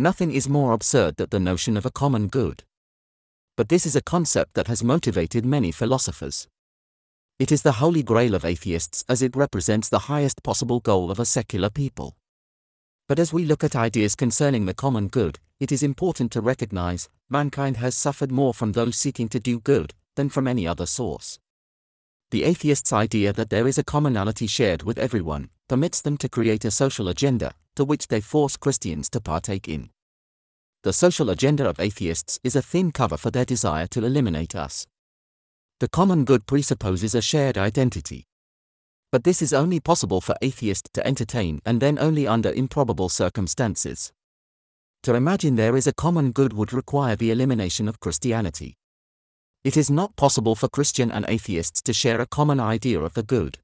Nothing is more absurd than the notion of a common good. But this is a concept that has motivated many philosophers. It is the holy grail of atheists as it represents the highest possible goal of a secular people. But as we look at ideas concerning the common good, it is important to recognize mankind has suffered more from those seeking to do good than from any other source. The atheist's idea that there is a commonality shared with everyone permits them to create a social agenda, to which they force Christians to partake in. The social agenda of atheists is a thin cover for their desire to eliminate us. The common good presupposes a shared identity. But this is only possible for atheists to entertain and then only under improbable circumstances. To imagine there is a common good would require the elimination of Christianity. It is not possible for Christian and atheists to share a common idea of the good.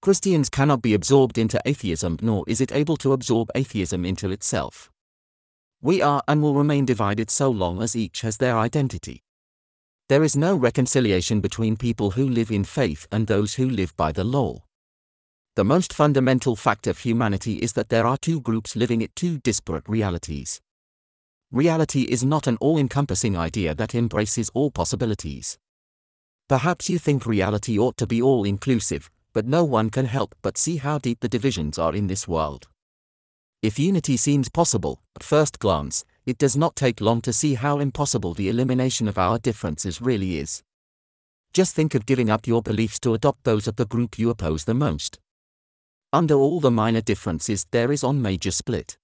Christians cannot be absorbed into atheism nor is it able to absorb atheism into itself. We are and will remain divided so long as each has their identity. There is no reconciliation between people who live in faith and those who live by the law. The most fundamental fact of humanity is that there are two groups living at two disparate realities. Reality is not an all encompassing idea that embraces all possibilities. Perhaps you think reality ought to be all inclusive, but no one can help but see how deep the divisions are in this world. If unity seems possible, at first glance, it does not take long to see how impossible the elimination of our differences really is. Just think of giving up your beliefs to adopt those of the group you oppose the most. Under all the minor differences, there is one major split.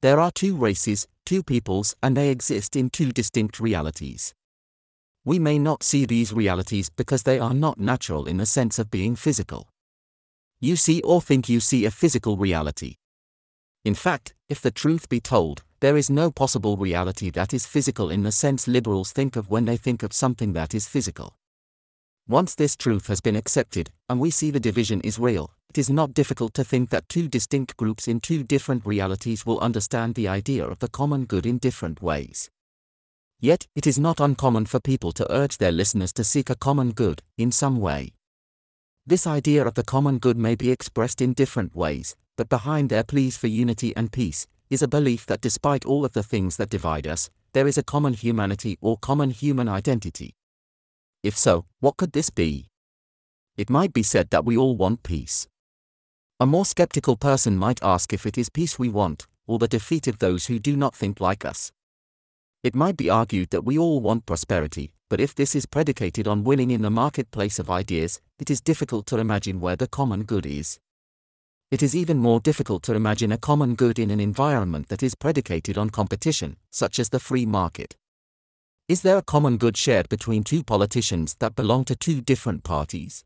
There are two races, two peoples, and they exist in two distinct realities. We may not see these realities because they are not natural in the sense of being physical. You see or think you see a physical reality. In fact, if the truth be told, there is no possible reality that is physical in the sense liberals think of when they think of something that is physical. Once this truth has been accepted, and we see the division is real, it is not difficult to think that two distinct groups in two different realities will understand the idea of the common good in different ways. Yet, it is not uncommon for people to urge their listeners to seek a common good, in some way. This idea of the common good may be expressed in different ways, but behind their pleas for unity and peace, is a belief that despite all of the things that divide us, there is a common humanity or common human identity. If so, what could this be? It might be said that we all want peace. A more skeptical person might ask if it is peace we want, or the defeat of those who do not think like us. It might be argued that we all want prosperity, but if this is predicated on winning in the marketplace of ideas, it is difficult to imagine where the common good is. It is even more difficult to imagine a common good in an environment that is predicated on competition, such as the free market. Is there a common good shared between two politicians that belong to two different parties?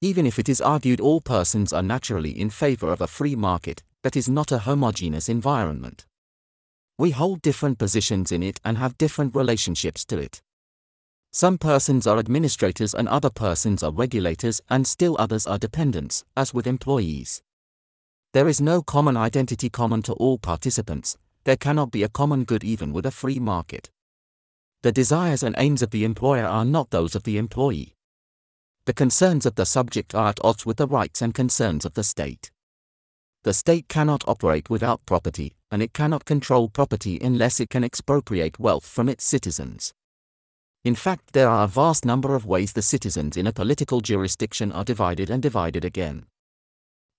Even if it is argued all persons are naturally in favor of a free market, that is not a homogeneous environment. We hold different positions in it and have different relationships to it. Some persons are administrators and other persons are regulators and still others are dependents, as with employees. There is no common identity common to all participants, there cannot be a common good even with a free market. The desires and aims of the employer are not those of the employee. The concerns of the subject are at odds with the rights and concerns of the state. The state cannot operate without property, and it cannot control property unless it can expropriate wealth from its citizens. In fact, there are a vast number of ways the citizens in a political jurisdiction are divided and divided again.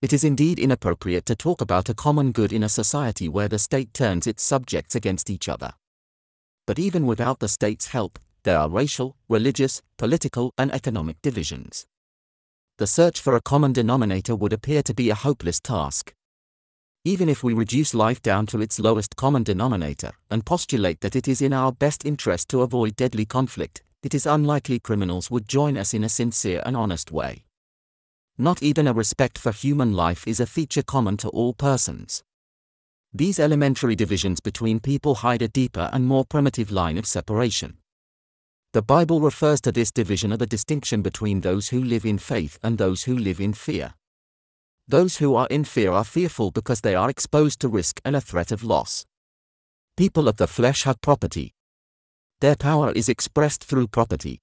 It is indeed inappropriate to talk about a common good in a society where the state turns its subjects against each other. But even without the state's help, there are racial, religious, political, and economic divisions. The search for a common denominator would appear to be a hopeless task. Even if we reduce life down to its lowest common denominator and postulate that it is in our best interest to avoid deadly conflict, it is unlikely criminals would join us in a sincere and honest way. Not even a respect for human life is a feature common to all persons. These elementary divisions between people hide a deeper and more primitive line of separation. The Bible refers to this division of the distinction between those who live in faith and those who live in fear. Those who are in fear are fearful because they are exposed to risk and a threat of loss. People of the flesh have property. Their power is expressed through property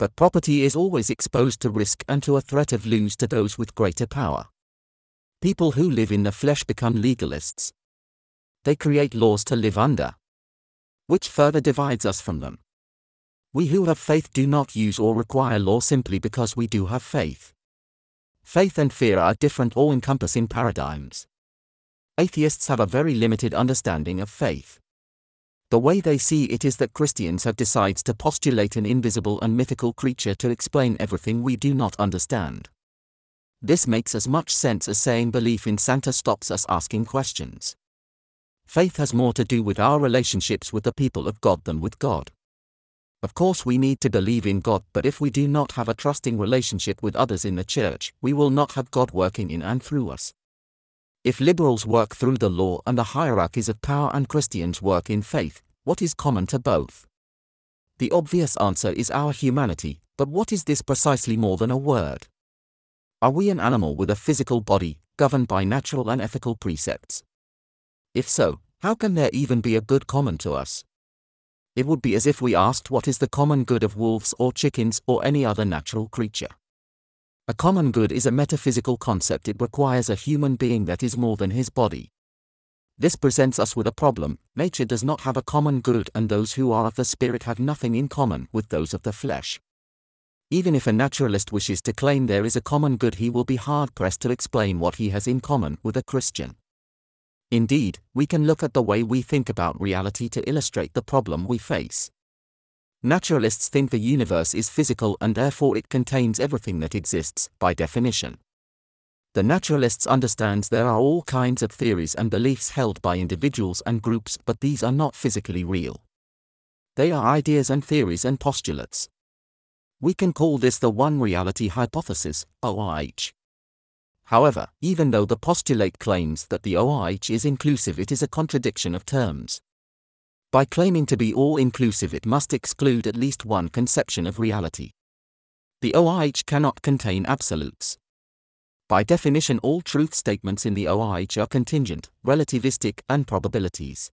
but property is always exposed to risk and to a threat of lose to those with greater power. People who live in the flesh become legalists. they create laws to live under, which further divides us from them. We who have faith do not use or require law simply because we do have faith. Faith and fear are different all encompassing paradigms. Atheists have a very limited understanding of faith. The way they see it is that Christians have decided to postulate an invisible and mythical creature to explain everything we do not understand. This makes as much sense as saying belief in Santa stops us asking questions. Faith has more to do with our relationships with the people of God than with God. Of course, we need to believe in God, but if we do not have a trusting relationship with others in the church, we will not have God working in and through us. If liberals work through the law and the hierarchies of power and Christians work in faith, what is common to both? The obvious answer is our humanity, but what is this precisely more than a word? Are we an animal with a physical body, governed by natural and ethical precepts? If so, how can there even be a good common to us? It would be as if we asked what is the common good of wolves or chickens or any other natural creature. A common good is a metaphysical concept it requires a human being that is more than his body. This presents us with a problem, nature does not have a common good and those who are of the spirit have nothing in common with those of the flesh. Even if a naturalist wishes to claim there is a common good he will be hard-pressed to explain what he has in common with a Christian. Indeed, we can look at the way we think about reality to illustrate the problem we face. Naturalists think the universe is physical and therefore it contains everything that exists, by definition. The naturalists understand there are all kinds of theories and beliefs held by individuals and groups, but these are not physically real. They are ideas and theories and postulates. We can call this the one reality hypothesis, ORH. However, even though the postulate claims that the ORH is inclusive, it is a contradiction of terms. By claiming to be all-inclusive it must exclude at least one conception of reality. The ORH cannot contain absolutes. By definition all truth statements in the ORH are contingent, relativistic, and probabilities.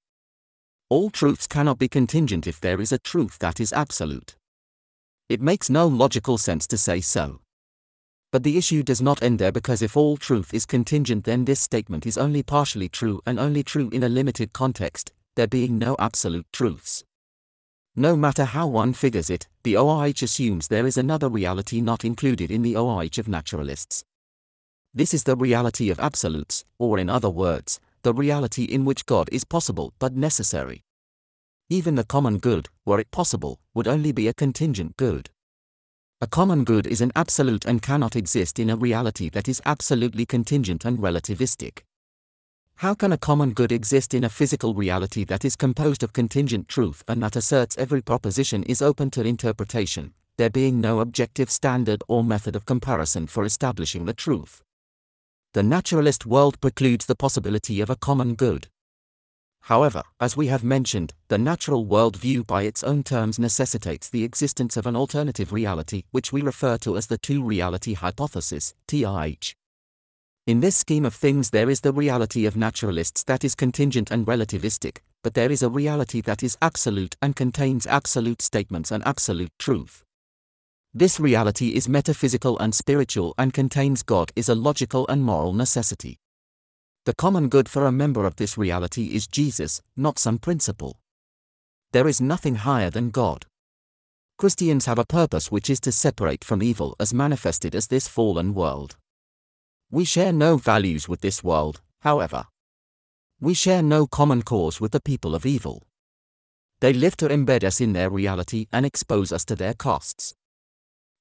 All truths cannot be contingent if there is a truth that is absolute. It makes no logical sense to say so. But the issue does not end there because if all truth is contingent then this statement is only partially true and only true in a limited context, there being no absolute truths. No matter how one figures it, the ORH assumes there is another reality not included in the ORH of naturalists. This is the reality of absolutes, or in other words, the reality in which God is possible but necessary. Even the common good, were it possible, would only be a contingent good. A common good is an absolute and cannot exist in a reality that is absolutely contingent and relativistic. How can a common good exist in a physical reality that is composed of contingent truth and that asserts every proposition is open to interpretation, there being no objective standard or method of comparison for establishing the truth? The naturalist world precludes the possibility of a common good. However, as we have mentioned, the natural world view by its own terms necessitates the existence of an alternative reality, which we refer to as the two-reality hypothesis, TRH. In this scheme of things there is the reality of naturalists that is contingent and relativistic, but there is a reality that is absolute and contains absolute statements and absolute truth. This reality is metaphysical and spiritual and contains God is a logical and moral necessity. The common good for a member of this reality is Jesus, not some principle. There is nothing higher than God. Christians have a purpose which is to separate from evil as manifested as this fallen world. We share no values with this world, however. We share no common cause with the people of evil. They live to embed us in their reality and expose us to their costs.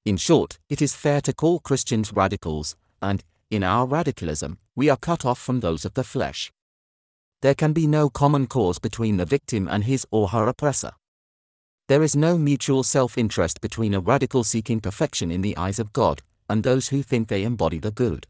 In short, it is fair to call Christians radicals, and, in our radicalism, we are cut off from those of the flesh. There can be no common cause between the victim and his or her oppressor. There is no mutual self interest between a radical seeking perfection in the eyes of God and those who think they embody the good.